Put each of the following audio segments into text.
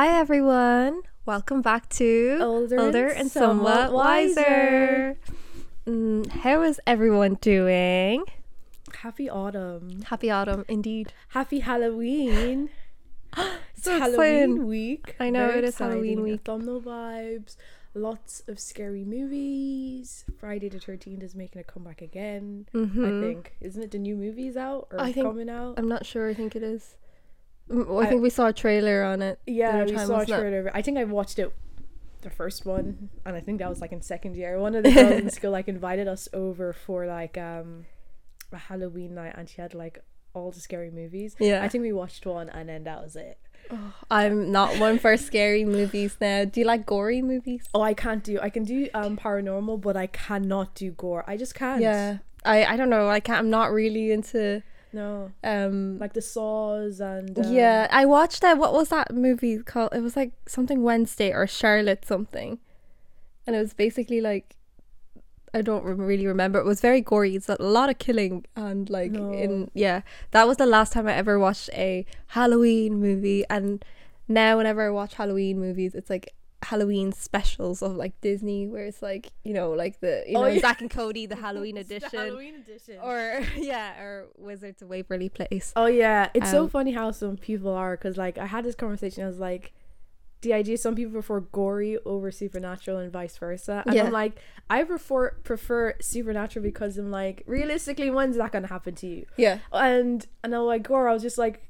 Hi everyone. Welcome back to Older and Somewhat Wiser. Mm, how is everyone doing? Happy autumn. Happy autumn indeed. Happy Halloween. it's So Halloween exciting. week. I know, Very it is Halloween exciting. week. Autumnal vibes. Lots of scary movies. Friday the 13th is making a comeback again. Mhm. I think. Isn't it the new movies out or I think- coming out? I'm not sure. I think it is. I, think we saw a trailer on it. yeah, we saw a trailer. I think I watched it the first one and I think that was like in second year. One of the girls in school like invited us over for like um a Halloween night and she had like all the scary movies. Yeah. I think we watched one and then that was it. I'm not one for scary movies now. Do you like gory movies? Oh, I can't do. I can do um paranormal, but I cannot do gore. I just can't. Yeah. I I don't know. I can't. I'm not really into No. um Like the saws and um, Yeah, I watched that. What was that movie called? It was like something Wednesday or Charlotte something, and it was basically like I don't really remember. It was very gory. It's a lot of killing and like in yeah. That was the last time I ever watched a Halloween movie, and now whenever I watch Halloween movies, it's like Halloween specials of like Disney, where it's like you know like the you Oh, know yeah. Zack and Cody the Halloween It's the edition. Halloween edition. Or yeah, or Wizards of Waverly Place. Oh yeah, it's so Um, funny how some people are because like I had this conversation. I was like, the idea some people prefer gory over supernatural and vice versa, and Yeah. I'm like, I prefer prefer supernatural because I'm like, realistically, when's that gonna happen to you? Yeah, And and I'm like gore. I was just like.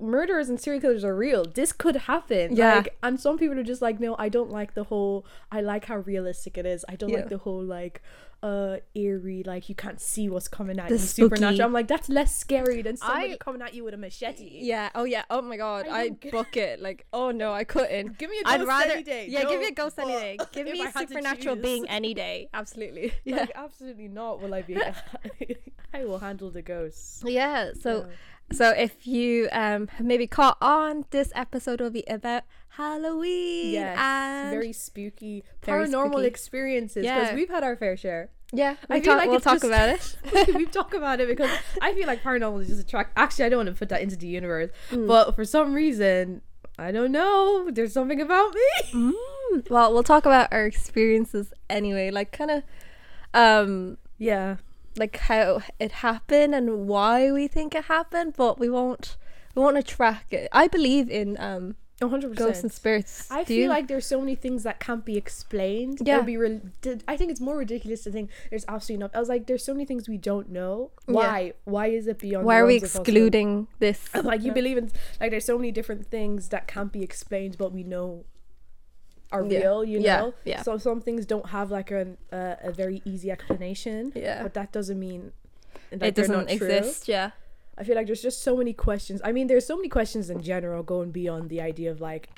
Murderers and serial killers are real. This could happen. Yeah. Like, and some people are just like, no, I don't like the whole. I like how realistic it is. I don't Yeah. like the whole like, uh, eerie. Like you can't see what's coming at The you. spooky- Supernatural. I'm like, that's less scary than somebody I- coming at you with a machete. Yeah. Oh yeah. Oh my god. I I book it. Like oh no, I couldn't. Give me a I'd ghost rather. any day. Yeah, give me a ghost any day. Give me to supernatural being any day. Absolutely. Yeah. Like absolutely not. Will I be? I will handle the ghosts. yeah. So Yeah. So if you um maybe caught on, this episode will be about Halloween. Yes, And very spooky Very paranormal spooky. experiences because Yeah. we've had our fair share. yeah, I we feel talk, like we'll talk just- about it. we've talked about it because I feel like paranormal is just attract. Actually, I don't want to put that into the universe, Mm. but for some reason, I don't know. There's something about me. Mm. Well, we'll talk about our experiences anyway. Like kind of um Yeah. Like how it happened and why we think it happened, but we won't we won't track it. I believe in um 100%. ghosts and spirits. I Do feel you? like there's so many things that can't be explained. Yeah. Be re- I think it's more ridiculous to think there's absolutely not. I was like, there's so many things we don't know. Yeah. Why? Why is it beyond? why are we realms of possibility? excluding this? Like you believe in like there's so many different things that can't be explained, but we know are Yeah. real. You Yeah, know. yeah. So some things don't have like an uh, a very easy explanation. Yeah. But that doesn't mean. That it doesn't not true. exist. Yeah. I feel like there's just so many questions. I mean, there's so many questions in general going beyond the idea of like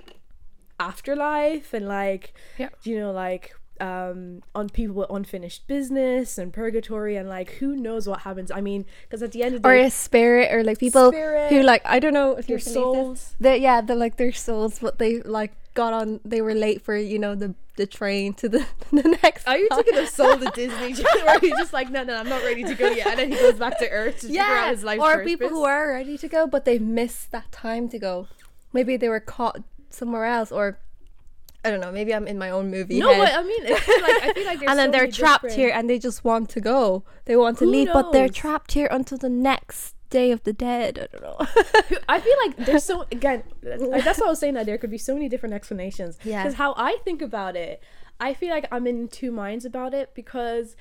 afterlife and like Yeah. you know like um on people with unfinished business and purgatory and like who knows what happens. I mean, because at the end of the Or day, a spirit, or like people Spirit, who like I don't know if their you believe this. souls. They yeah, they're like their souls, but they like got on. They were late for you know the the train to the the next. Are you taking a soul to Disney? where he's just like, no, no, I'm not ready to go yet, and then he goes back to Earth to figure out Yeah, his life or people who are ready to go, but they've missed that time to go. Maybe they were caught somewhere else, or I don't know. Maybe I'm in my own movie. No, I mean, I feel like I feel like and then so they're trapped different- here, and they just want to go. They want to Who leave, but they're trapped here until the next day of the dead. I don't know. I feel like there's so again. Like, that's what I was saying. That there could be so many different explanations. Yeah. Because how I think about it, I feel like I'm in two minds about it because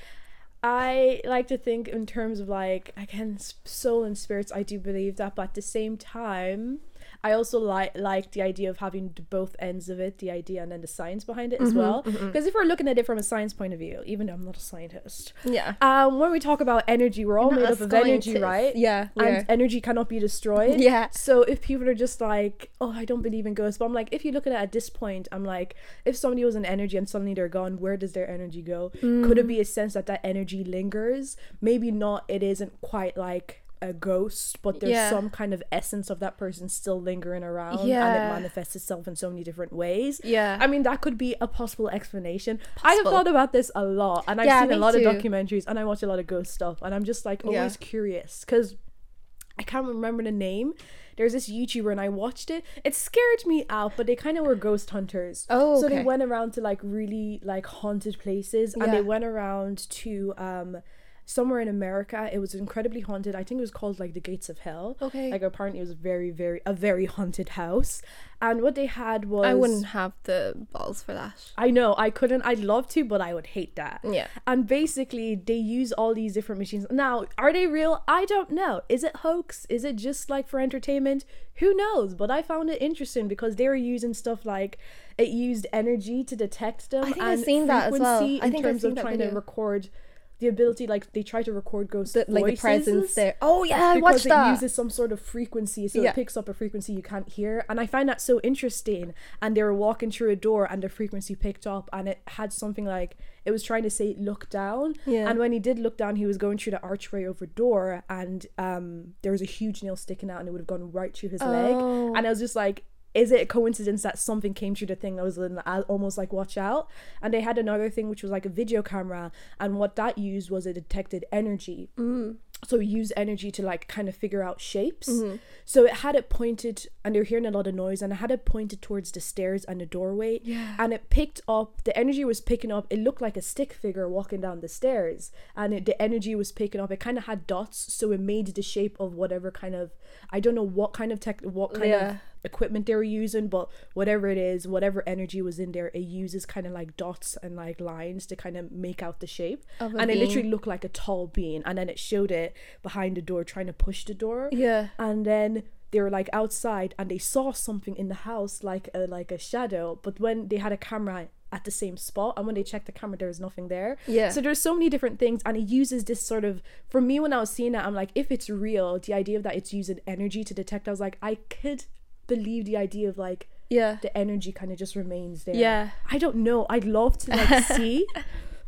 I like to think in terms of like again soul and spirits. I do believe that, but at the same time. I also like like the idea of having both ends of it, the idea and then the science behind it Mm-hmm, as well. Because if we're looking at it from a science point of view, even though I'm not a scientist, yeah. um, when we talk about energy, we're all Not made up of energy, right? Yeah, and energy cannot be destroyed. Yeah. So if people are just like, oh, I don't believe in ghosts, but I'm like, if you look at it at this point, I'm like, if somebody was an energy and suddenly they're gone, where does their energy go? Could it be a sense that that energy lingers? Maybe not. It isn't quite like a ghost, but there's Yeah. some kind of essence of that person still lingering around, and it manifests itself in so many different ways. Yeah. I mean, that could be a possible explanation. I have thought about this a lot, and I've Yeah, seen a lot too. of documentaries, and I watch a lot of ghost stuff, and I'm just like Yeah. always curious because I can't remember the name. There's this YouTuber and I watched it. It scared me out, but they kind of were ghost hunters. Oh, so they went around to like really like haunted places, and they went around to um somewhere in America. It was incredibly haunted. I think it was called like the Gates of Hell. Okay. Like apparently it was very very a very haunted house, and what they had was I wouldn't have the balls for that. I know I couldn't. I'd love to, but I would hate that. Yeah. And basically, they use all these different machines. Now, are they real? I don't know. Is it hoax? Is it just like for entertainment? Who knows? But I found it interesting because they were using stuff like it used energy to detect them. I think I've seen that as well. I in think I've terms seen of trying to record the ability, like they try to record ghost The, like the presence there. Oh yeah, I because watched it that. uses some sort of frequency, so Yeah. it picks up a frequency you can't hear. And I find that so interesting. And they were walking through a door, and the frequency picked up, and it had something like it was trying to say "look down." Yeah. And when he did look down, he was going through the archway over door, and um, there was a huge nail sticking out, and it would have gone right through his leg. Oh. And I was just like. Is it a coincidence that something came through the thing that was in, almost like watch out? And they had another thing which was like a video camera, and what that used was it detected energy Mm. so it used energy to like kind of figure out shapes Mm-hmm. so it had it pointed and they're hearing a lot of noise and it had it pointed towards the stairs and the doorway Yeah. and it picked up the energy was picking up it looked like a stick figure walking down the stairs and it, the energy was picking up it kind of had dots so it made the shape of whatever kind of i don't know what kind of tech what kind Yeah. of equipment they were using but whatever it is whatever energy was in there it uses kind of like dots and like lines to kind of make out the shape and it literally looked like a tall bean. and then it showed it behind the door trying to push the door Yeah. and then they were like outside and they saw something in the house like a like a shadow but when they had a camera at the same spot and when they checked the camera there was nothing there Yeah. so there's so many different things and it uses this sort of for me when i was seeing that i'm like if it's real the idea of that it's using energy to detect i was like i could believe the idea of like Yeah. the energy kind of just remains there. Yeah. i don't know. I'd love to like see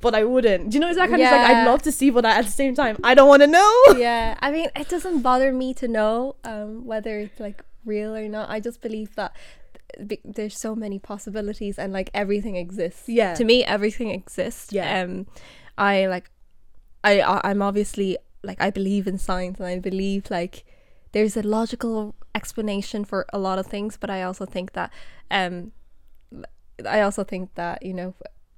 but i wouldn't. Do you know it's that kind of like i'd love to see but I, at the same time i don't want to know. Yeah. I mean it doesn't bother me to know um whether it's like real or not. I just believe that there's so many possibilities and like everything exists. Yeah. to me everything exists. Yeah. um i like i I- i'm obviously like i believe in science and i believe like there's a logical explanation for a lot of things but i also think that um i also think that you know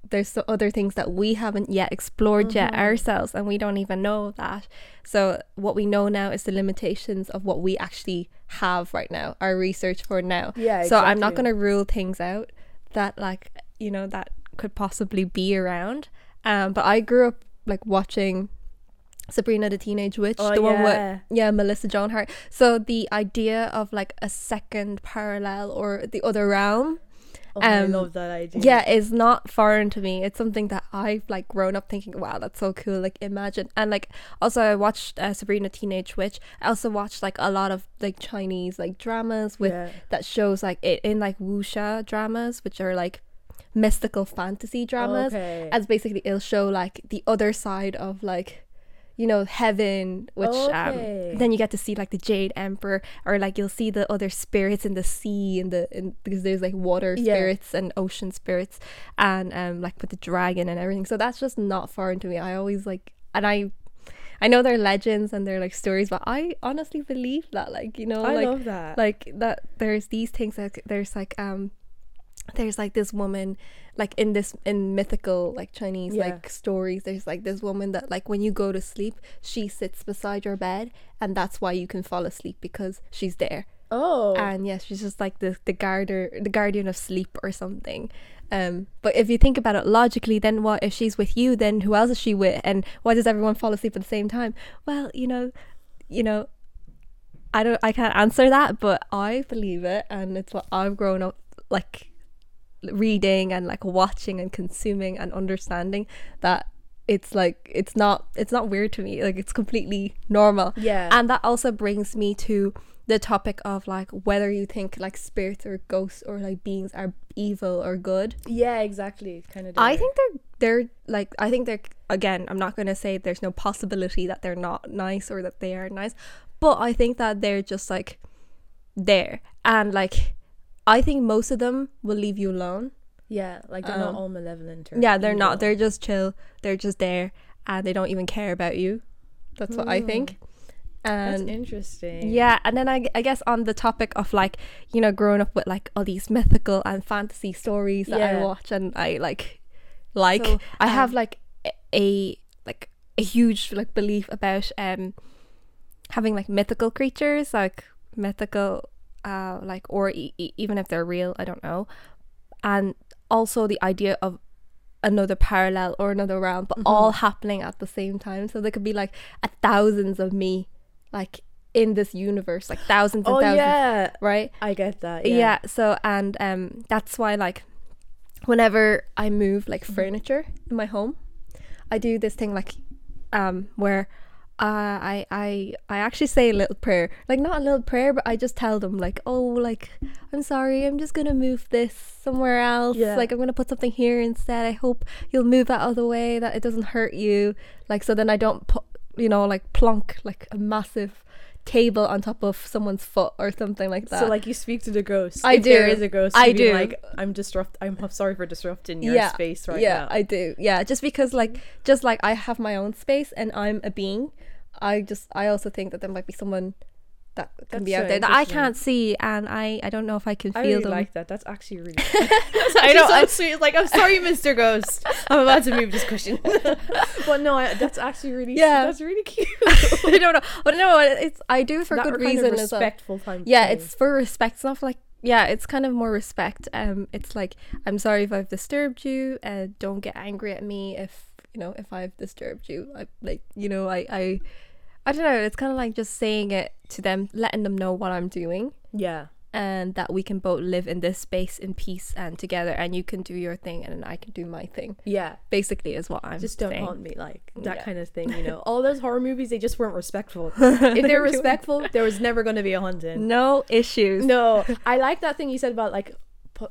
there's so other things that we haven't yet explored yet Mm-hmm. ourselves and we don't even know that. So what we know now is the limitations of what we actually have right now our research for now. Yeah, so i'm not going to rule things out that like you know that could possibly be around. Um but i grew up like watching Sabrina the Teenage Witch, Oh, the one yeah. with yeah Melissa Joan Hart. So the idea of like a second parallel or the other realm, Oh, I Um, love that idea. yeah, is not foreign to me. It's something that I've like grown up thinking, wow, that's so cool. Like imagine and like also I watched uh, Sabrina Teenage Witch. I also watched like a lot of like Chinese like dramas with Yeah. that shows like it in like wuxia dramas, which are like mystical fantasy dramas Okay. as basically it'll show like the other side of like you know heaven which Okay. um then you get to see like the jade emperor or like you'll see the other spirits in the sea and the in, because there's like water Yeah. spirits and ocean spirits and um like with the dragon and everything so that's just not foreign to me i always like and i i know they're legends and they're like stories but i honestly believe that like you know I like love that. like that there's these things like there's like um there's like this woman like in this in mythical like chinese Yeah. like stories there's like this woman that like when you go to sleep she sits beside your bed and that's why you can fall asleep because she's there. Oh. and yeah she's just like the the guarder the guardian of sleep or something. Um but if you think about it logically then what if she's with you? Then who else is she with? And why does everyone fall asleep at the same time? Well you know you know i don't i can't answer that but i believe it and it's what i've grown up like reading and like watching and consuming and understanding that it's like it's not it's not weird to me like it's completely normal Yeah. and that also brings me to the topic of like whether you think like spirits or ghosts or like beings are evil or good yeah, exactly. Kind of. i think they're they're like i think they're again i'm not going to say there's no possibility that they're not nice or that they are nice but i think that they're just like there and like i think most of them will leave you alone. Yeah, like they're not Um, all malevolent. Or yeah they're not. they're just chill. They're just there and they don't even care about you. That's what i think. That's And interesting. yeah, and then I, I guess on the topic of like, you know, growing up with like all these mythical and fantasy stories that I watch and I like like So, I have um, like a, a like a huge like belief about um having like mythical creatures like mythical uh like or e- even if they're real I don't know and also the idea of another parallel or another realm but Mm-hmm. all happening at the same time so there could be like a thousands of me like in this universe like thousands and Oh thousands yeah, right I get that. yeah. Yeah. so and um that's why like whenever i move like Mm-hmm. furniture in my home i do this thing like um where uh, I I I actually say a little prayer, like not a little prayer, but I just tell them like, oh, like I'm sorry, I'm just gonna move this somewhere else. Yeah. Like I'm gonna put something here instead. I hope you'll move that other way, that it doesn't hurt you. Like so, then I don't put, you know, like plonk like a massive table on top of someone's foot or something like that. So like you speak to the ghost. I If There do. is a ghost. I do. Like I'm disrupt. I'm sorry for disrupting your yeah, space right yeah, now. Yeah, I do. Yeah, just because like just like I have my own space and I'm a being, I just I also think that there might be someone that can That's be so out there that I can't see and I I don't know if I can feel I really them. like that. That's actually really. I know. so I, sweet. Like I'm sorry, Mr. Ghost. I'm about to move this cushion. but no, I, that's actually really. Yeah. That's really cute. I don't know, but no, it's I do for that good kind of reason well. respectful time. Yeah, it's for respect. It's not like yeah, it's kind of more respect. Um, it's like I'm sorry if I've disturbed you. Uh, don't get angry at me if you know if I've disturbed you. I like you know I I I don't know. It's kind of like just saying it to them, letting them know what I'm doing. yeah. and that we can both live in this space in peace and together and you can do your thing and I can do my thing Yeah. basically is what I'm Just don't saying. haunt me, like that Yeah. kind of thing. You know, all those horror movies, they just weren't respectful. if they're respectful, there was never going to be a haunting. no issues No, I like that thing you said about like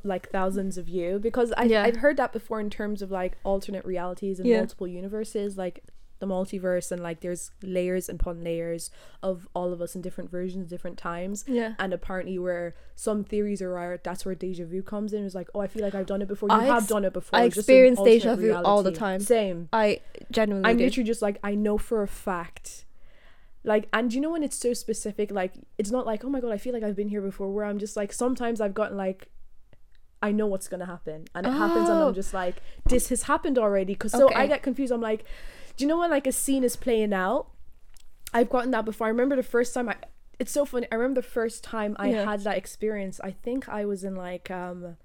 like thousands of you because I Yeah. I've heard that before in terms of like alternate realities and Yeah. multiple universes like the multiverse and like there's layers upon layers of all of us in different versions different times yeah and apparently where some theories are right that's where deja vu comes in it's like oh i feel like i've done it before you I have ex- done it before I experience deja vu all the time. same I genuinely I'm do. literally just like I know for a fact. Like and you know when it's so specific, like it's not like, oh my god, I feel like I've been here before, where I'm just like sometimes I've gotten like I know what's gonna happen. And it happens and Oh. I'm just like, this has happened already. Cause so I get confused. I'm like, do you know when like a scene is playing out? I've gotten that before. I remember the first time I it's so funny. I remember the first time I Yeah. had that experience. I think I was in like um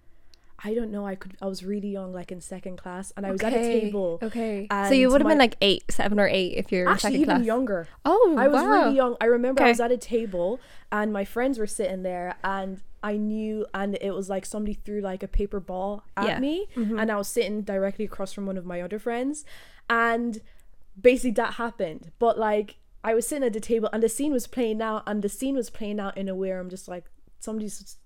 I don't know, I could I was really young, like in second class, and I was at a table. okay so you would have been like eight seven or eight if you're Actually, even class younger. oh I was wow. really young. I remember I was at a table and my friends were sitting there and I knew and it was like somebody threw like a paper ball at Yeah. me Mm-hmm. and I was sitting directly across from one of my other friends and basically that happened. But like I was sitting at the table and the scene was playing out and the scene was playing out in a way I'm just like somebody's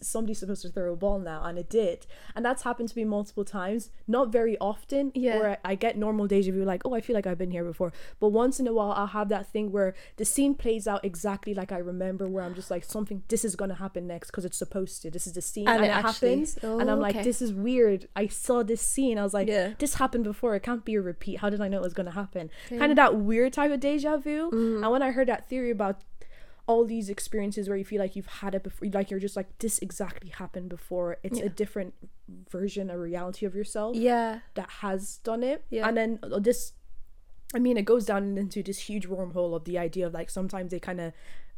somebody's supposed to throw a ball now and it did. And that's happened to me multiple times. Not very often Yeah. where I get normal deja vu like oh I feel like I've been here before. But once in a while I'll have that thing where the scene plays out exactly like I remember where I'm just like something this is gonna happen next because it's supposed to. This is the scene And and, it it actually- happens. and I'm Oh, like okay. this is weird. I saw this scene. I was like Yeah. this happened before. It can't be a repeat. How did I know it was gonna happen? Kind of that weird type of deja vu. Mm-hmm. and when I heard that theory about all these experiences where you feel like you've had it before like you're just like this exactly happened before it's Yeah. a different version a reality of yourself yeah that has done it Yeah. and then uh, this i mean it goes down into this huge wormhole of the idea of like sometimes they kind of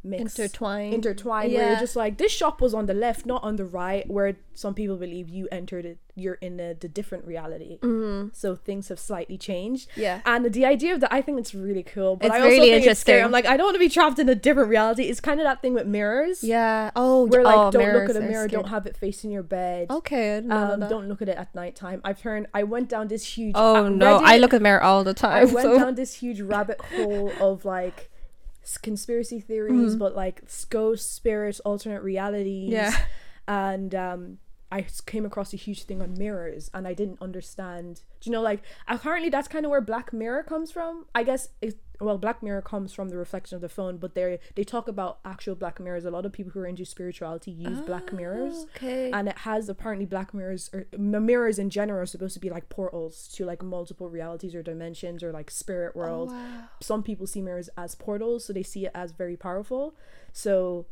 mix intertwined intertwined where Yeah. you're just like this shop was on the left not on the right where some people believe you entered it you're in the, the different reality mm-hmm. so things have slightly changed yeah and the idea of that i think it's really cool but It's i also really think it's scary interesting. i'm like i don't want to be trapped in a different reality it's kind of that thing with mirrors yeah oh where like oh, don't look at a mirror don't have it facing your bed okay I didn't know um, don't look at it at nighttime. I've turned. I went down this huge. oh no I look at the mirror all the time I went so down this huge rabbit hole of like conspiracy theories, Mhm. but like ghosts, spirits, alternate realities. yeah and um, I came across a huge thing on mirrors and I didn't understand. Do you know, like apparently that's kind of where Black Mirror comes from. I guess it, well, Black Mirror comes from the reflection of the phone, but they they talk about actual black mirrors. A lot of people who are into spirituality use black oh, mirrors Okay. and it has apparently black mirrors or mirrors in general are supposed to be like portals to like multiple realities or dimensions or like spirit oh, worlds some people see mirrors as portals so they see it as very powerful so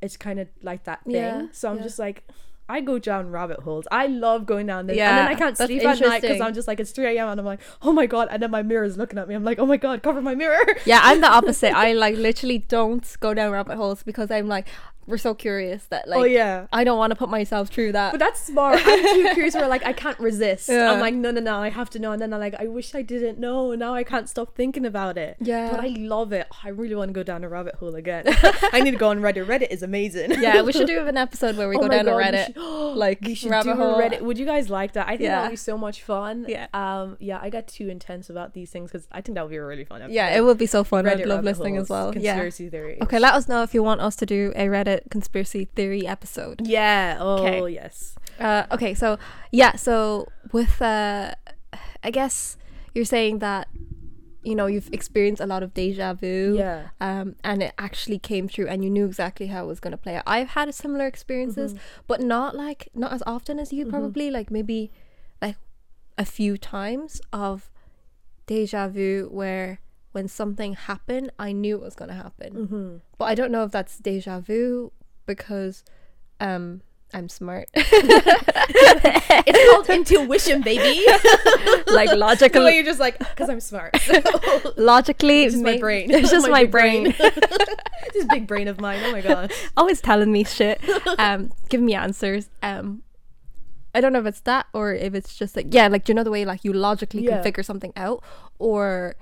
it's kind of like that thing Yeah, so i'm yeah. just like I go down rabbit holes. I love going down there. and Yeah, then I can't sleep at night because. I'm just like, it's 3 a.m. and I'm like, oh my God. And then my mirror is looking at me. I'm like, oh my God, cover my mirror. Yeah, I'm the opposite. I like literally don't go down rabbit holes because I'm like, we're so curious that like oh, yeah. I don't want to put myself through that. But that's smart. I'm too curious where like I can't resist. Yeah. I'm like, no, no, no, I have to know. And then I'm like, I wish I didn't know. Now I can't stop thinking about it. Yeah. But I love it. I really want to go down a rabbit hole again. I need to go on Reddit. Reddit is amazing. yeah, we should do an episode where we Oh go down a God, we Reddit, should- like we should rabbit do a hole. Reddit. Would you guys like that? I think that would be so much fun. Yeah. Um. Yeah, I got too intense about these things because I think that would be a really fun. Episode. Yeah, it would be so fun. Reddit I'd love listening holes, as well. Yeah. Conspiracy theory. Okay, let us know if you want us to do a Reddit conspiracy theory episode. Yeah. Oh Okay. yes. Uh, okay, so yeah, so with uh, I guess you're saying that you know you've experienced a lot of deja vu. Yeah. Um, and it actually came through, and you knew exactly how it was going to play out. I've had similar experiences, but not like not as often as you probably. Like maybe like a few times of deja vu where when something happened, I knew it was going to happen. Mm-hmm. But I don't know if that's deja vu because um I'm smart. It's called intuition, baby. like logically, logical way you're just like, because I'm smart. logically It's just my brain. It's just my, big brain. this big brain of mine. Oh my god. Always telling me shit. Um giving me answers. Um I don't know if it's that or if it's just like yeah, like do you know the way like you logically Yeah. can figure something out or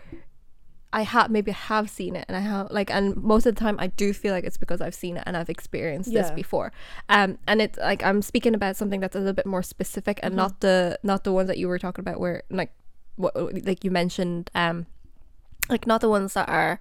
I have maybe have seen it and I have like and most of the time I do feel like it's because I've seen it and I've experienced this before. Um and it's like I'm speaking about something that's a little bit more specific Mm-hmm. and not the not the ones that you were talking about where like what like you mentioned um like not the ones that are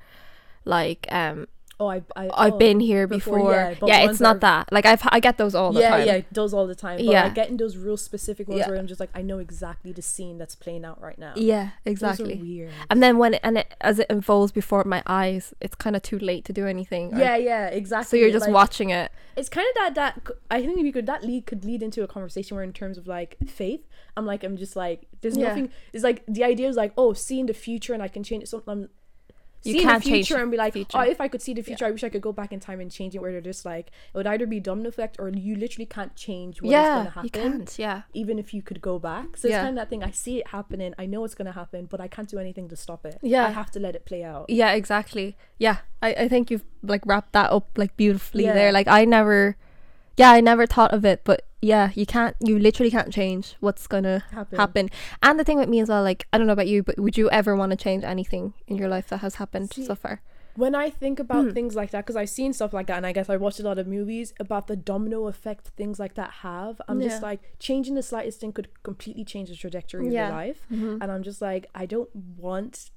like um Oh, I, I I've oh, been here before, before. yeah, Yeah, it's not that. Like I've I get those all the yeah, time. yeah, yeah, those all the time. But Yeah. like getting those real specific ones Yeah. where I'm just like, I know exactly the scene that's playing out right now. Yeah, exactly. weird. And then when it, and it as it unfolds before my eyes, it's kind of too late to do anything. or- Yeah, yeah, exactly. So you're just Like, watching it. It's kind of that that I think we could that lead could lead into a conversation where in terms of like faith, I'm like I'm just like there's nothing. It's like the idea is like oh, seeing the future and I can change it. Something. Um, You can't the future and be like, oh, future. oh, if I could see the future, I wish I could go back in time and change it. Where they're just like, it would either be domino effect or you literally can't change what is yeah, going to happen. you can't. Yeah. even if you could go back. So it's Yeah. kind of that thing. I see it happening. I know it's gonna happen, but I can't do anything to stop it. Yeah. I have to let it play out. Yeah, exactly. Yeah, I, I think you've like wrapped that up like beautifully Yeah. there. Like I never, yeah, I never thought of it, but yeah, you can't, you literally can't change what's gonna Happen. happen. And the thing with me as well, like I don't know about you, but would you ever want to change anything in your life that has happened See, so far? When I think about things like that, because I've seen stuff like that, and I guess I watched a lot of movies about the domino effect things like that have. I'm Yeah. just like changing the slightest thing could completely change the trajectory Yeah. of your life, Mhm. and I'm just like I don't want.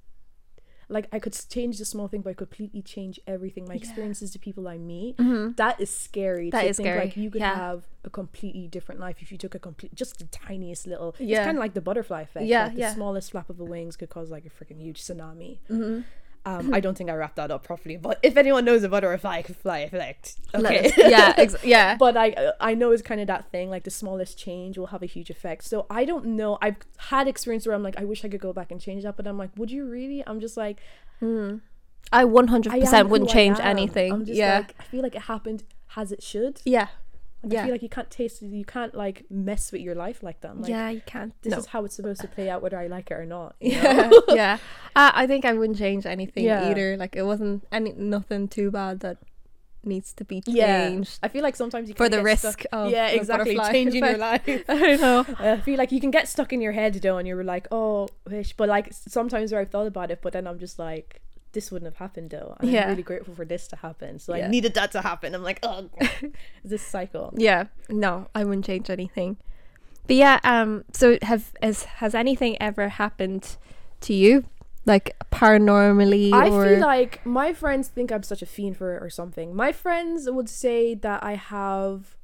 Like I could change the small thing, but I completely change everything. My Yeah. experiences, the people I meet, Mhm. that is scary. That to is think scary, Like you could yeah. have a completely different life if you took a complete, just the tiniest little. Yeah. It's kind of like the butterfly effect. Yeah, like the smallest flap of the wings could cause like a freaking huge tsunami. Mhm. Um, I don't think I wrapped that up properly, but if anyone knows a butterfly fly effect, okay. yeah, ex- yeah. but I I know it's kind of that thing. Like the smallest change will have a huge effect. So I don't know. I've had experience where I'm like, I wish I could go back and change that, but I'm like, would you really? I'm just like, Mm. I 100% wouldn't change anything. I'm just yeah. like, I feel like it happened as it should. yeah. Like, Yeah. I feel like you can't taste it. You can't like mess with your life like that. Like, yeah, you can't. this no. is how it's supposed to play out, whether I like it or not. yeah, yeah. Uh, I think I wouldn't change anything Yeah. either. Like it wasn't any nothing too bad that needs to be yeah. changed I feel like sometimes you for the risk stuck- of yeah, exactly. Changing your life. I don't know. I feel like you can get stuck in your head though, and you're like, oh, wish. But like sometimes where I've thought about it, but then I'm just like, this wouldn't have happened though. Yeah. I'm really grateful for this to happen. So Yeah. I needed that to happen. I'm like, oh, this cycle. Yeah. No, I wouldn't change anything. But yeah, um so have has has anything ever happened to you? Like paranormally I or feel like my friends think I'm such a fiend for it or something. My friends would say that I have.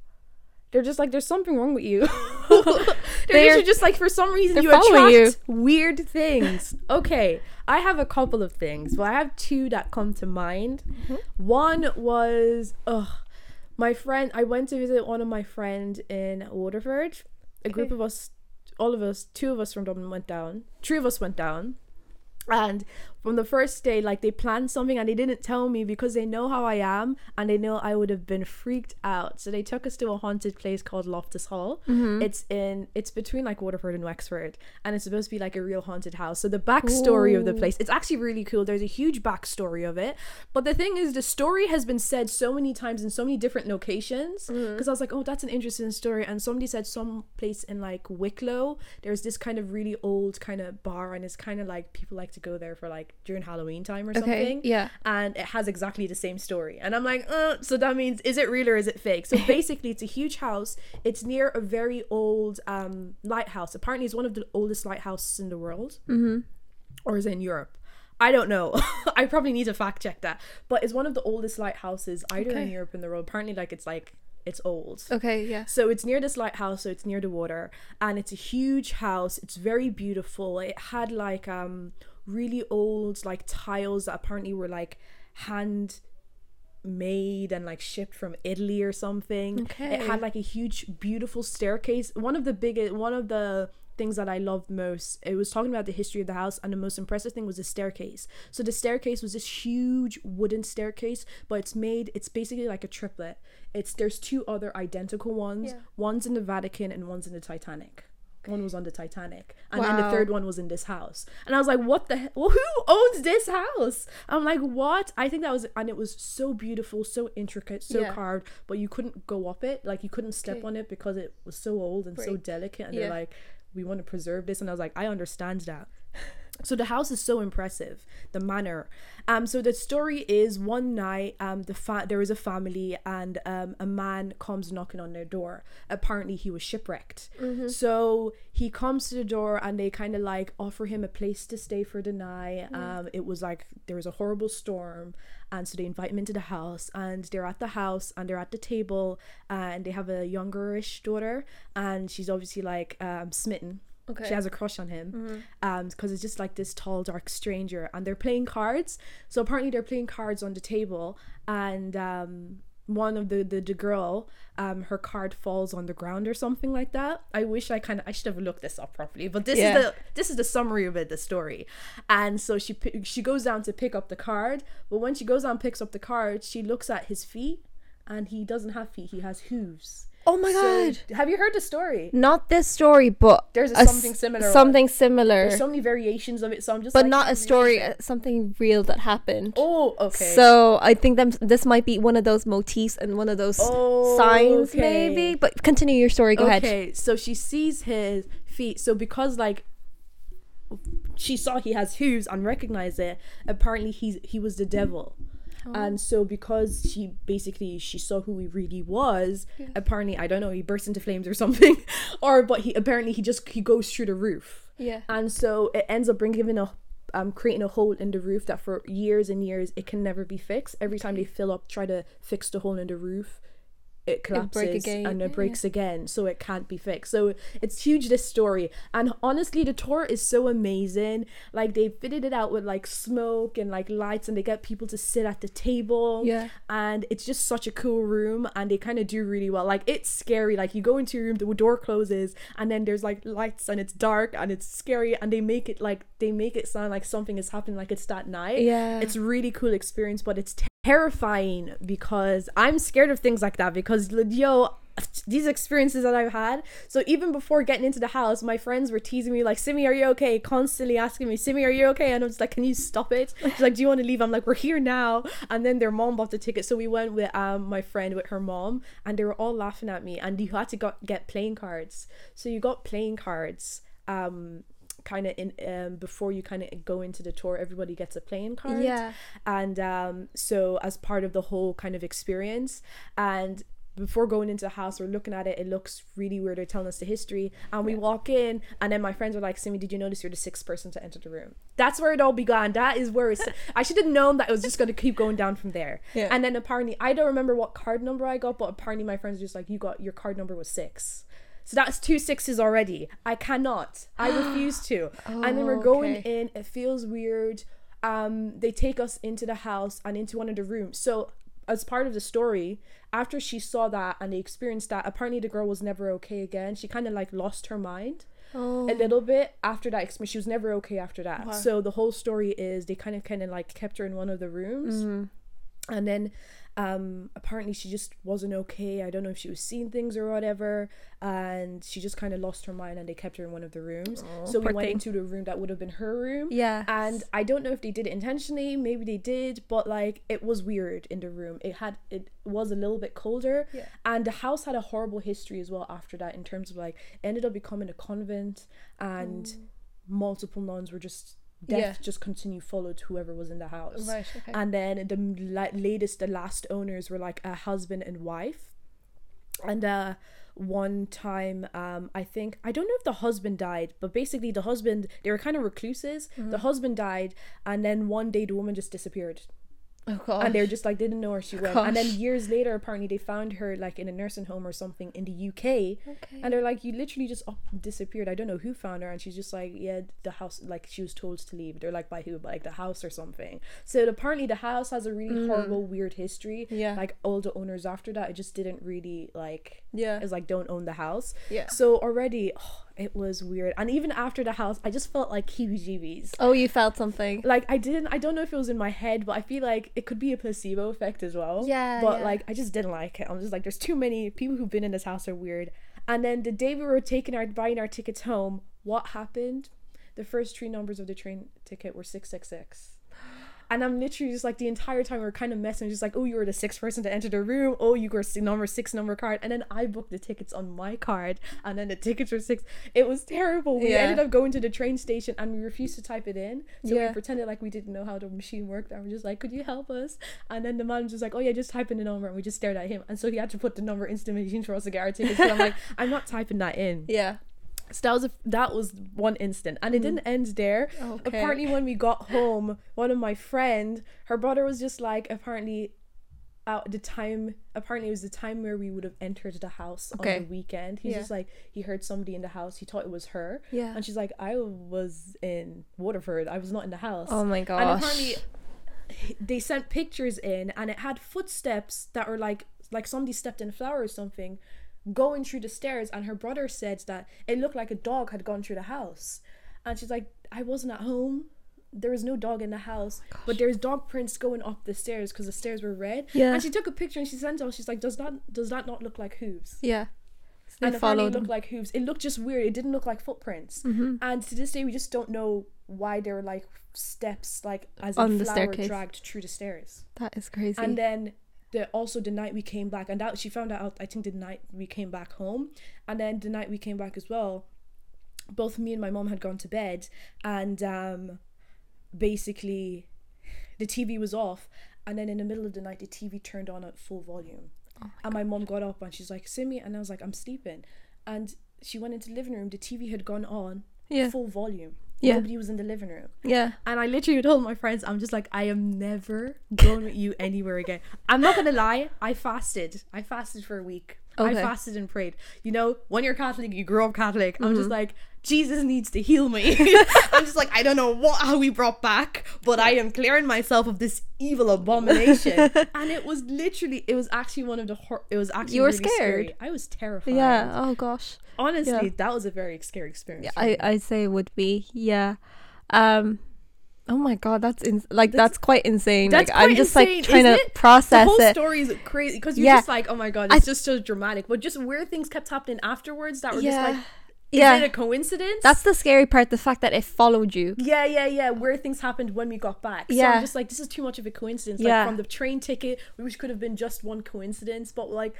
they're just like there's something wrong with you. they're, They're- just like for some reason you attract weird things. okay, I have a couple of things. Well, I have two that come to mind. Mm-hmm. One was ugh, my friend. I went to visit one of my friend in Waterford. A group Okay. of us, all of us, two of us from Dublin went down. Three of us went down. And from the first day, like they planned something and they didn't tell me because they know how I am and they know I would have been freaked out. So they took us to a haunted place called Loftus Hall. Mm-hmm. It's in it's between like Waterford and Wexford, and it's supposed to be like a real haunted house. So the backstory of the place, it's actually really cool. There's a huge backstory of it. But the thing is, the story has been said so many times in so many different locations. Mm-hmm. Because I was like, oh, that's an interesting story. And somebody said some place in like Wicklow, there's this kind of really old kind of bar, and it's kind of like people like to go there for like during Halloween time or Okay. something Yeah. and it has exactly the same story. And I'm like, uh, so that means is it real or is it fake? So basically, it's a huge house. It's near a very old um, lighthouse. Apparently, it's one of the oldest lighthouses in the world, mm-hmm. or is it in Europe? I don't know. I probably need to fact check that. But it's one of the oldest lighthouses either in Okay. Europe in the world. Apparently, like it's like it's old. Okay. Yeah. So it's near this lighthouse, so it's near the water, and it's a huge house. It's very beautiful. It had like um really old like tiles that apparently were like hand made and like shipped from Italy or something. Okay. It had like a huge beautiful staircase. One of the biggest one of the things that I loved most, it was talking about the history of the house and the most impressive thing was the staircase. So the staircase was this huge wooden staircase, but it's made it's basically like a triplet. It's there's two other identical ones. Yeah. One's in the Vatican and one's in the Titanic. One was on the Titanic, and then the third one was in this house. And I was like, "What the? He- well, who owns this house?" I'm like, "What?" I think that was, and it was so beautiful, so intricate, so Yeah. carved, but you couldn't go up it, like you couldn't step Okay. on it because it was so old and so delicate. And Yeah. they're like, "We want to preserve this," and I was like, "I understand that." So the house is so impressive, the manor. Um, so the story is one night, um, the fa- there is a family and um, a man comes knocking on their door. Apparently he was shipwrecked. So he comes to the door and they kind of like offer him a place to stay for the night. Um, it was like there was a horrible storm, and so they invite him into the house and they're at the house and they're at the table and they have a youngerish daughter and she's obviously like um, smitten Okay. she has a crush on him. Um because it's just like this tall dark stranger and they're playing cards. So apparently they're playing cards on the table and um one of the the, the girl um her card falls on the ground or something like that. I wish i kind of i should have looked this up properly but this Yeah. is the this is the summary of it the story. And so she she goes down to pick up the card but when she goes down and picks up the card she looks at his feet and he doesn't have feet he has hooves Oh my So- god. have you heard the story Not this story, but There's a s- something similar one. Something similar, there's so many variations of it so i'm just but like, not "Hmm, a story. uh, Something real that happened. Oh, okay. So I think them this might be one of those motifs and one of those Oh, signs, okay. maybe. But continue your story. Go ahead. okay, so she sees his feet. So because like she saw he has hooves and recognized it, apparently he's he was the devil. Oh. And so because she basically she saw who he really was, apparently I don't know, he burst into flames or something. or but he apparently he just he goes through the roof. Yeah. And so it ends up bringing a um creating a hole in the roof that for years and years it can never be fixed. Every time they fill up, try to fix the hole in the roof, it collapses again, and yeah. it breaks again, so it can't be fixed. So it's huge this story. And honestly, the tour is so amazing. Like they fitted it out with like smoke and like lights, and they get people to sit at the table Yeah. and it's just such a cool room and they kind of do really well like it's scary like you go into your room the door closes and then there's like lights and it's dark and it's scary and they make it like they make it sound like something is happening like it's that night Yeah. it's a really cool experience but it's terrifying because i'm scared of things like that because yo these experiences that I've had. So even before getting into the house, my friends were teasing me like, "Simi, are you okay?" Constantly asking me, "Simi, are you okay?" And I was like, "Can you stop it?" She's like, "Do you want to leave?" I'm like, "We're here now." And then their mom bought the ticket, so we went with um my friend with her mom, and they were all laughing at me. And you had to got, get playing cards, so you got playing cards. Um, kind of in um before you kind of go into the tour everybody gets a playing card Yeah. and um so as part of the whole kind of experience and before going into the house, we're looking at it. It looks really weird. They're telling us the history, and we walk in, and then my friends are like, "Simi, did you notice you're the sixth person to enter the room?" That's where it all began. That is where it's. I should have known that it was just going to keep going down from there. Yeah. And then apparently, I don't remember what card number I got, but apparently my friends were just like, "You got your card number was six. So that's two sixes already. I cannot. I refuse to. and then we're going okay. in. It feels weird. Um, they take us into the house and into one of the rooms. So as part of the story, after she saw that and they experienced that, apparently the girl was never okay again. She kind of like lost her mind Oh. a little bit after that experience. She was never okay after that. Wow. So the whole story is they kind of kind of like kept her in one of the rooms Mm-hmm. and then um apparently she just wasn't okay i don't know if she was seeing things or whatever and she just kind of lost her mind and they kept her in one of the rooms Oh, so we went thing. into the room that would have been her room Yeah. and i don't know if they did it intentionally maybe they did but like it was weird in the room it had it was a little bit colder Yeah. and the house had a horrible history as well after that in terms of like ended up becoming a convent and multiple nuns were just death Yeah. just continue followed whoever was in the house Right. Okay. and then the la- latest the last owners were like a husband and wife and uh one time um i think i don't know if the husband died but basically the husband they were kind of recluses Mm-hmm. the husband died and then one day the woman just disappeared oh god. and they're just like they didn't know where she went and then years later apparently they found her like in a nursing home or something in the uk okay. and they're like, you literally just up disappeared. I don't know who found her. And she's just like, yeah, the house, like she was told to leave. They're like, by who? By like the house or something. So apparently the house has a really horrible, weird history. Mm. Yeah. Like all the owners after that, it just didn't really like, yeah. it's like, don't own the house. Yeah. So already, oh, it was weird. And even after the house, I just felt like heebie jeebies. Oh, you felt something. Like I didn't, I don't know if it was in my head, but I feel like it could be a placebo effect as well. Yeah, But yeah. like I just didn't like it. I'm just like, there's too many people who've been in this house are weird. And then the day we were taking our buying our tickets home, what happened? The first three numbers of the train ticket were six six six. And I'm literally just like the entire time we are kind of messing, just like, oh, you were the sixth person to enter the room. Oh, you s- number six number card. And then I booked the tickets on my card, and then the tickets were six. It was terrible. We Yeah. ended up going to the train station, and we refused to type it in. So Yeah. we pretended like we didn't know how the machine worked. And we're just like, could you help us? And then the man was just like, oh yeah, just type in the number. And we just stared at him. And so he had to put the number into the machine for us to get our tickets. So I'm like, I'm not typing that in. Yeah. So that was a, that was one instant, and it mm. didn't end there. Okay. Apparently, when we got home, one of my friend, her brother was just like, apparently, at the time, apparently it was the time where we would have entered the house Okay. on the weekend. He's Yeah. just like, he heard somebody in the house. He thought it was her, Yeah. and she's like, I was in Waterford. I was not in the house. Oh my gosh. And apparently, they sent pictures in, and it had footsteps that were like like somebody stepped in a flower or something, going through the stairs. And her brother said that it looked like a dog had gone through the house, and she's like, I wasn't at home. There was no dog in the house, but there's dog prints going up the stairs because the stairs were red. Yeah. And she took a picture and she sent it. She's like, "Does that does that not look like hooves?" yeah. They and followed it looked like hooves. It looked just weird. It didn't look like footprints. Mm-hmm. And to this day, we just don't know why there were like steps, like as On the flower staircase. dragged through the stairs. That is crazy. And then the also the night we came back, and that she found out. I think the night we came back home, and then the night we came back as well. Both me and my mom had gone to bed, and um, basically, the TV was off, and then in the middle of the night, the TV turned on at full volume. Oh and my mom got up and she's like, Simi, and I was like, I'm sleeping. And she went into the living room. The TV had gone on yeah. full volume. Yeah. Nobody was in the living room. Yeah. And I literally told my friends, I'm just like, I am never going with you anywhere again. I'm not gonna lie, I fasted. I fasted for a week. I fasted and prayed. You know, when you're Catholic, you grow up Catholic. I'm Mm-hmm. just like, Jesus needs to heal me. I'm just like, I don't know what how we brought back, but I am clearing myself of this evil abomination. and it was literally, it was actually one of the. Hor- it was actually You were really scary. scared? I was terrified. Yeah. Oh gosh. honestly, Yeah. that was a very scary experience. Yeah, I. I say it would be. Yeah. Um. Oh my god, that's in- like that's, That's- quite insane. that's like I'm quite just insane, like trying to it? the process whole it. story is crazy because you're Yeah. just like, oh my god, I- it's just so dramatic. But just weird things kept happening afterwards that were just Yeah. is it a coincidence? That's the scary part. The fact that it followed you. yeah, yeah, yeah. Where things happened when we got back. Yeah. So. I'm just like, this is too much of a coincidence. Yeah. Like from the train ticket, which could have been just one coincidence, but like.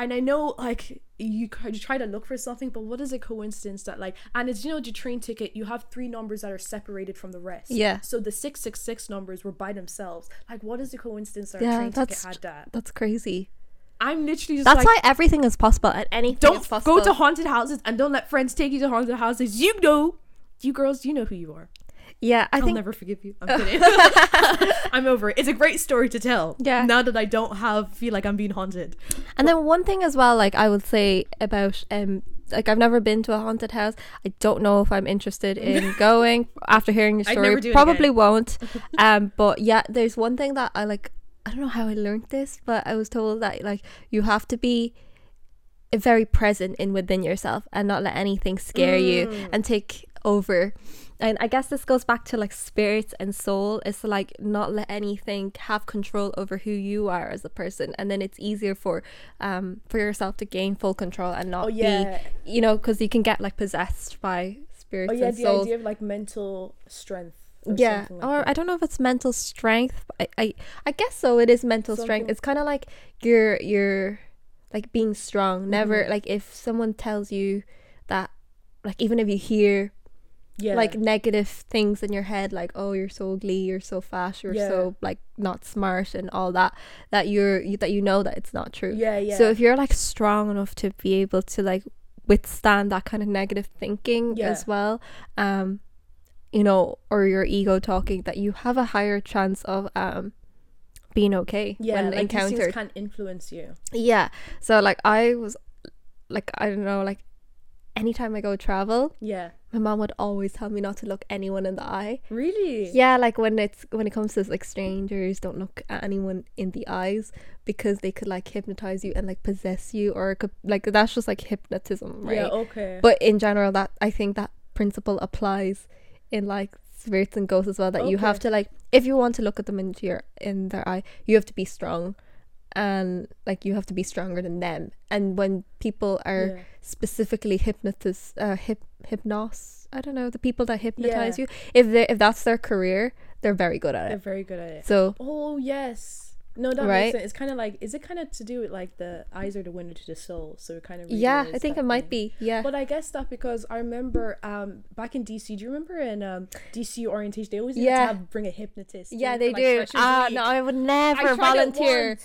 And I know, like, you, you try to look for something, but what is a coincidence that, like, and it's, you know, the train ticket, you have three numbers that are separated from the rest. Yeah. So the 666 numbers were by themselves. Like, what is the coincidence that Yeah, train ticket had that? That's crazy. I'm literally just That's like, why everything is possible and anything don't is possible. go to haunted houses and don't let friends take you to haunted houses. You know, you girls, you know who you are. yeah, I I'll think never forgive you. I'm kidding. I'm over it. It's a great story to tell. Yeah. Now that I don't have feel like I'm being haunted. And then one thing as well, like I would say about um like I've never been to a haunted house. I don't know if I'm interested in going after hearing your story. never do it Probably won't. um but yeah, there's one thing that I like I don't know how I learned this, but I was told that like you have to be very present in within yourself and not let anything scare you Mm. and take over. And I guess this goes back to like spirits and soul. Is to like not let anything have control over who you are as a person, and then it's easier for um for yourself to gain full control and not Oh yeah. be you know because you can get like possessed by spirits Oh yeah, and the idea of like mental strength. Yeah, something like or. I don't know if it's mental strength. I, I I guess so. It is mental strength. It's kind of like you're you're like being strong. Never Mhm. like if someone tells you that like even if you hear yeah. like negative things in your head like oh you're so ugly you're so fat you're Yeah. so like not smart and all that that you're you, that you know that it's not true yeah, yeah. so if you're like strong enough to be able to like withstand that kind of negative thinking Yeah. as well um you know or your ego talking that you have a higher chance of um being okay yeah, when like these things can influence you. yeah so like i was like i don't know like anytime i go travel Yeah. my mom would always tell me not to look anyone in the eye Really? yeah like when it's when it comes to like strangers don't look at anyone in the eyes because they could like hypnotize you and like possess you or it could like that's just like hypnotism right Yeah. Okay. but in general that i think that principle applies in like spirits and ghosts as well that you have to like if you want to look at them into your in their eye you have to be strong and like you have to be stronger than them and when people are yeah. specifically hypnotist uh hip hypnos i don't know the people that hypnotize Yeah. you if they if that's their career they're very good at it. They're very good at it. so Oh yes. No, that Right? makes sense. It's kind of like, is it kind of to do with like the eyes are the window to the soul? So it kind of yeah i think it might be yeah But I guess that because I remember um back in DC, do you remember in um DC orientation they always Yeah. to have bring a hypnotist. yeah they for, like, do ah Week. no i would never it volunteer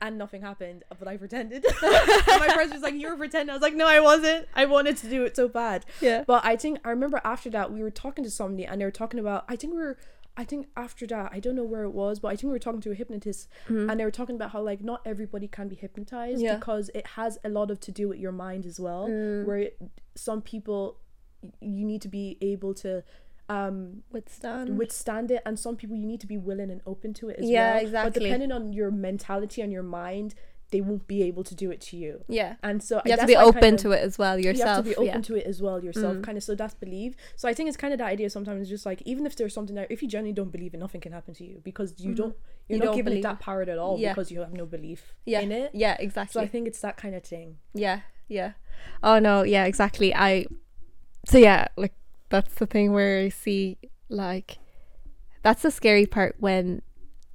and nothing happened, but I pretended. my friends was like, "You were pretending." I was like, "No, I wasn't. I wanted to do it so bad." yeah But I think I remember after that we were talking to somebody and they were talking about I think we were I think after that I don't know where it was but I think we were talking to a hypnotist Mhm. and they were talking about how like not everybody can be hypnotized Yeah. because it has a lot of to do with your mind as well Mm. where it, some people you need to be able to um withstand withstand it and some people you need to be willing and open to it as Yeah, well exactly. but depending on your mentality and your mind they won't be able to do it to you. Yeah. And so you have to be why kind open of- to it as well yourself you have to be open yeah. to it as well yourself Mm. kind of so that's believe so i think it's kind of that idea sometimes just like even if there's something that if you genuinely don't believe it nothing can happen to you because you Mhm. don't you're You not don't giving believe it that power at all Yeah. because you have no belief yeah. in it. Yeah exactly. so i think it's that kind of thing. Yeah yeah. Oh no yeah exactly. I so yeah like that's the thing where i see like that's the scary part when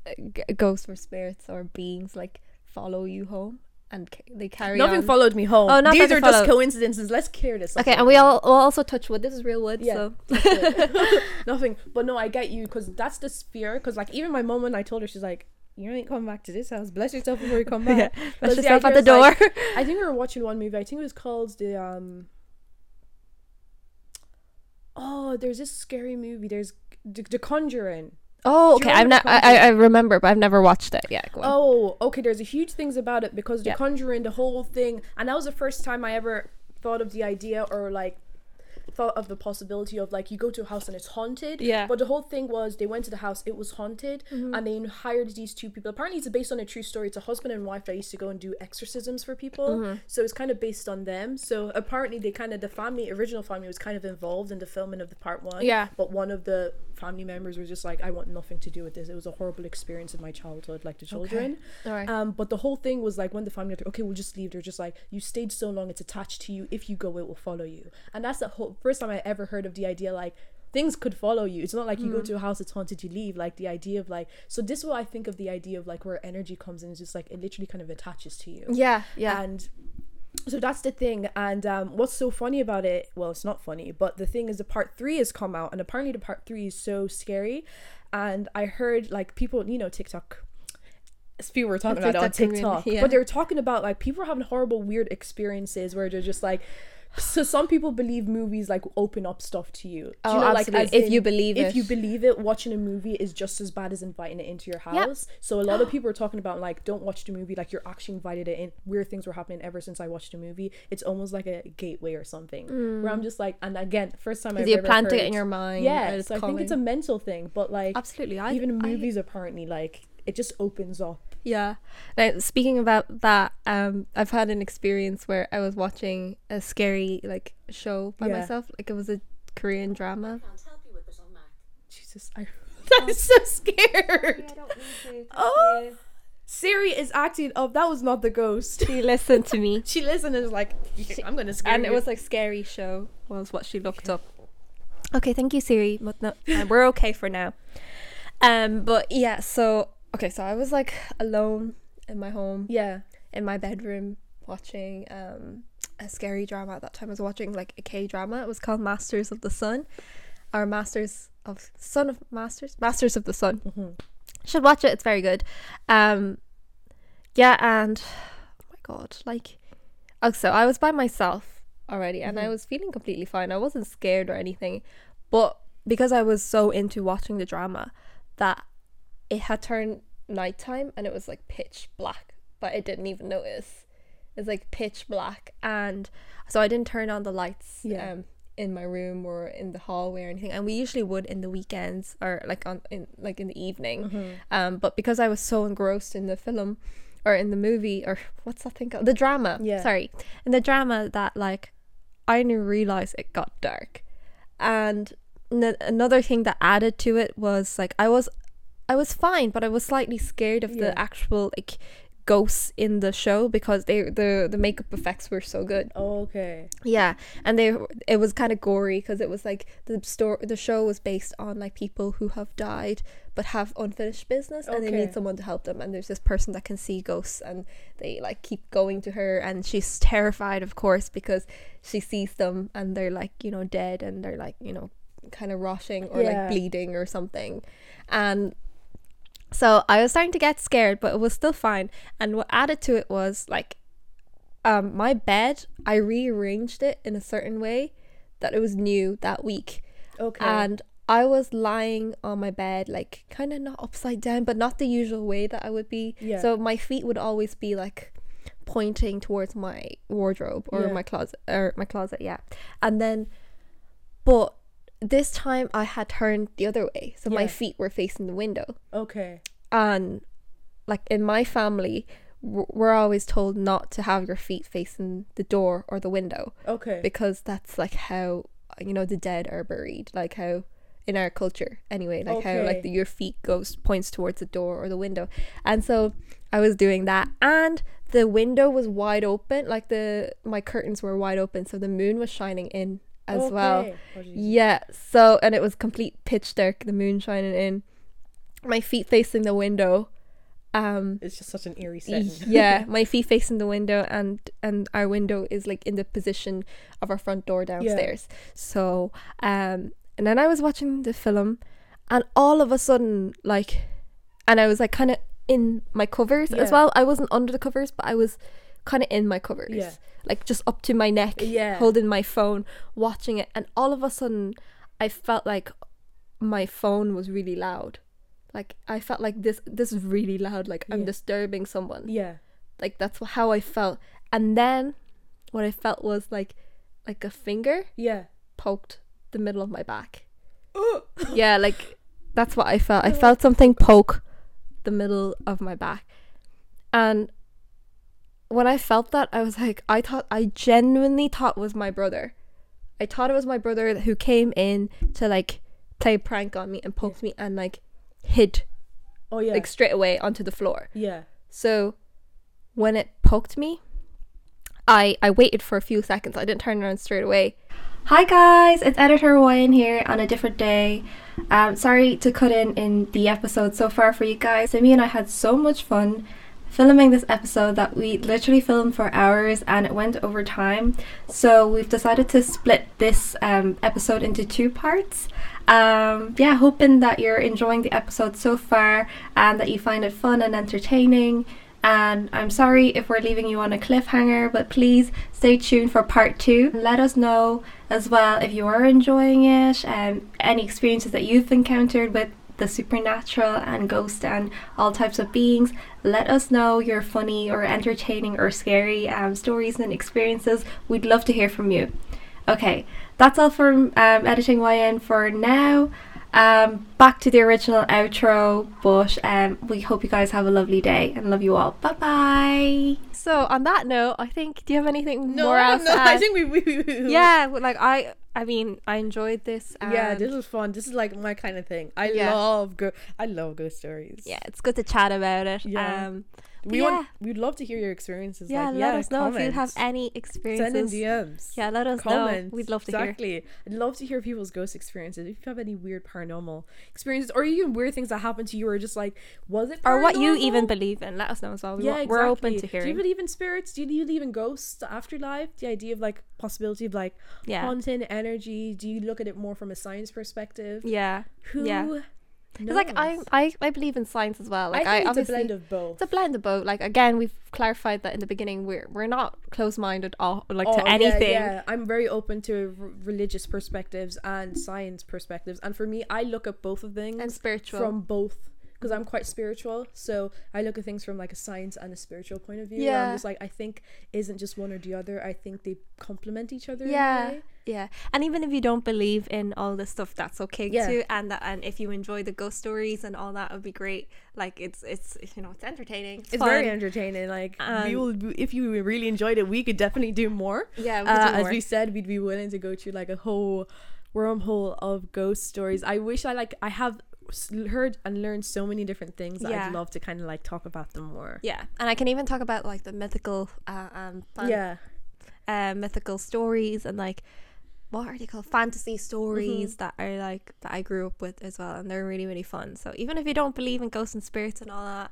uh, g- ghosts or spirits or beings like follow you home and ca- they carry nothing on. followed me home Oh, not these are just followed. coincidences let's clear this up okay and we all we'll also touch wood this is real wood Yeah. so nothing but no i get you because that's the fear because like even my mom when i told her she's like you ain't coming back to this house bless yourself before you come back yeah Bless the yourself at the door is, I think we were watching one movie. I think it was called the um. Oh, there's this scary movie. There's The, the Conjuring. Oh okay i've not I, I remember but i've never watched it yeah go. Oh, okay. There's a huge things about it because The Yeah. Conjuring, the whole thing, and that was the first time I ever thought of the idea or like thought of the possibility of like you go to a house and it's haunted. Yeah. But the whole thing was they went to the house, it was haunted, Mm-hmm. and they hired these two people. Apparently, it's based on a true story. It's a husband and wife that used to go and do exorcisms for people. Mm-hmm. So it's kind of based on them. So apparently, they kind of the family, original family, was kind of involved in the filming of the part one. Yeah. But one of the family members was just like, I want nothing to do with this. It was a horrible experience in my childhood, like the children. Okay. all right Um, but the whole thing was like when the family, okay, we'll just leave. They're just like, you stayed so long, it's attached to you. If you go, it will follow you. And that's the whole first time I ever heard of the idea like things could follow you. It's not like you Hmm. go to a house, it's haunted, you leave. Like the idea of like, so this is what I think of the idea of like where energy comes in. It's just like it literally kind of attaches to you. yeah yeah And so that's the thing. And um, what's so funny about it? Well, it's not funny, but the thing is, the part three has come out, and apparently the part three is so scary. And I heard like people, you know, TikTok. people were talking about it on TikTok TikTok, yeah. but they were talking about like people are having horrible, weird experiences where they're just like. So some people believe movies like open up stuff to you. Do Oh, you know, absolutely. as If in, you believe if it. you believe it, watching a movie is just as bad as inviting it into your house. So a lot of people are talking about like, don't watch the movie like you're actually invited it in. Weird things were happening ever since I watched the movie. It's almost like a gateway or something. Where I'm mm. just like, and again, first time I've Because you ever planted it in your mind. yeah, so I think it's a mental thing, but like absolutely. I even I- movies apparently like it just opens up. Yeah. Now, speaking about that, um, I've had an experience where I was watching a scary like show by Yeah. myself. Like it was a Korean drama. can't help with this on Mac. Jesus, I I'm so scared. Oh. Siri is acting up. That was not the ghost. She listened to me, She listened and was like, "I'm gonna scare and you." it was like scary show was what she looked up. Okay, thank you, Siri. But no, we're okay for now. Um, but yeah, so okay, so I was like alone in my home. yeah, in my bedroom watching um a scary drama at that time. I was watching like a K drama it was called Masters of the Sun. Or Masters of Son of Masters? Masters of the Sun. Mhm. should watch it. It's very good. Um yeah and oh my god like also I was by myself already and I Mhm. was feeling completely fine. I wasn't scared or anything but because I was so into watching the drama that it had turned nighttime and it was like pitch black but I didn't even notice. It's like pitch black and so I didn't turn on the lights Yeah. um in my room or in the hallway or anything. And we usually would in the weekends or like on in like in the evening. Mm-hmm. um but because I was so engrossed in the film or in the movie or what's that thing called? The drama. Yeah. sorry. In the drama that like I didn't realize it got dark. And n- another thing that added to it was like I was I was fine but I was slightly scared of Yeah. the actual like ghosts in the show because they the the makeup effects were so good okay. yeah and they it was kind of gory because it was like the store the show was based on like people who have died but have unfinished business and they need someone to help them and there's this person that can see ghosts and they like keep going to her and she's terrified of course because she sees them and they're like you know dead and they're like you know kind of rotting or Yeah. like bleeding or something and so I was starting to get scared, but it was still fine. And what added to it was like um my bed, I rearranged it in a certain way that it was new that week. Okay. And I was lying on my bed like kind of not upside down, but not the usual way that I would be. Yeah. So my feet would always be like pointing towards my wardrobe or Yeah. my closet or my closet, yeah. And then but this time I had turned the other way. So my feet were facing the window okay. and like in my family we're always told not to have your feet facing the door or the window Okay. because that's like how you know the dead are buried like how in our culture anyway like how like the, your feet goes points towards the door or the window and so i was doing that and the window was wide open like the my curtains were wide open so the moon was shining in as well Okay. Oh, yeah, so and it was complete pitch dark, the moon shining in. My feet facing the window. Um It's just such an eerie setting. yeah, my feet facing the window and and our window is like in the position of our front door downstairs. Yeah. So, um and then I was watching the film and all of a sudden like and I was like kind of in my covers as well. I wasn't under the covers, but I was kind of in my covers. Yeah. Like just up to my neck Yeah. holding my phone, watching it, and all of a sudden, I felt like my phone was really loud. Like I felt like this this is really loud. Like I'm Yeah. disturbing someone. Yeah. Like that's how I felt. And then, what I felt was like, like a finger Yeah. poked the middle of my back. yeah, like that's what I felt. I felt something poke the middle of my back. And when I felt that, I was like, I thought, I genuinely thought it was my brother. I thought it was my brother who came in to like play a prank on me and poked me and like hid Oh yeah. like straight away onto the floor. yeah. So when it poked me, I I waited for a few seconds. I didn't turn around straight away. Hi guys, it's Editor Ryan here on a different day. Um, sorry to cut in in the episode so far for you guys. So me and I had so much fun filming this episode that we literally filmed for hours and it went over time. So we've decided to split this um, episode into two parts. Um, yeah, hoping that you're enjoying the episode so far and that you find it fun and entertaining. And I'm sorry if we're leaving you on a cliffhanger, but please stay tuned for part two. Let us know as well if you are enjoying it and any experiences that you've encountered with the supernatural and ghost and all types of beings. Let us know your funny or entertaining or scary um, stories and experiences. We'd love to hear from you. Okay, that's all from um, Editing YN for now. Um, back to the original outro, but um, we hope you guys have a lovely day and love you all. Bye bye. So on that note, I think do you have anything No, more I else? don't know. I think we, we, we yeah, like I, I mean, I enjoyed this. yeah. This was fun. This is like my kind of thing. I Yeah. love go. I love ghost stories. yeah, it's good to chat about it. Yeah. Um, we yeah. want. We'd love to hear your experiences. yeah, like, let us know if you have any experience. Send in. DMs. Yeah, let us Comment. know. We'd love to hear. exactly. I'd love to hear people's ghost experiences. If you have any weird paranormal experiences, or even weird things that happened to you, or just like, was it Or what you even believe in. Let us know as well. We yeah, want, exactly. We're open to hearing. Do you believe in spirits? Do you believe in ghosts, afterlife? The idea of like possibility of like yeah. haunting energy. Do you look at it more from a science perspective? Yeah. Who? Yeah. It's like I. I, I believe in science as well. Like I I, it's a blend of both. it's a blend of both. Like again, we've clarified that in the beginning. We're we're not close minded all like Oh, to yeah, anything. Yeah, I'm very open to r- religious perspectives and science perspectives, and for me, I look at both of things And spiritual. from both because I'm quite spiritual. So I look at things from like a science and a spiritual point of view. Yeah. I'm just like I think isn't just one or the other. I think they complement each other. in a yeah way. yeah and even if you don't believe in all this stuff that's okay Yeah. too and that and if you enjoy the ghost stories and all that would be great like it's it's you know it's entertaining it's, It's very entertaining. Like Um, we will, if you really enjoyed it, we could definitely do more. yeah we uh, do as we said, we'd be willing to go through like a whole wormhole of ghost stories. I wish I like I have heard and learned so many different things that Yeah. I'd love to kind of like talk about them more. yeah and i can even talk about like the mythical uh, um fan- Yeah, uh, mythical stories and like what are they called fantasy stories that are like that I grew up with as well and they're really really fun so even if you don't believe in ghosts and spirits and all that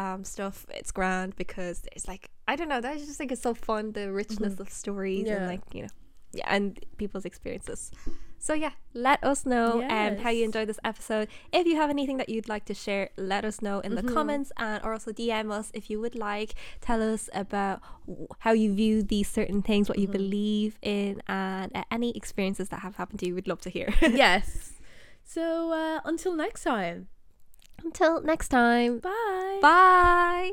um stuff it's grand because it's like I don't know I just think it's so fun the richness of stories Yeah. and like you know yeah and people's experiences so yeah let us know um, how you enjoyed this episode. If you have anything that you'd like to share let us know in the comments and or also dm us if you would like. Tell us about how you view these certain things what you believe in and uh, any experiences that have happened to you we'd love to hear. Yes. So uh, until next time, until next time. Bye. bye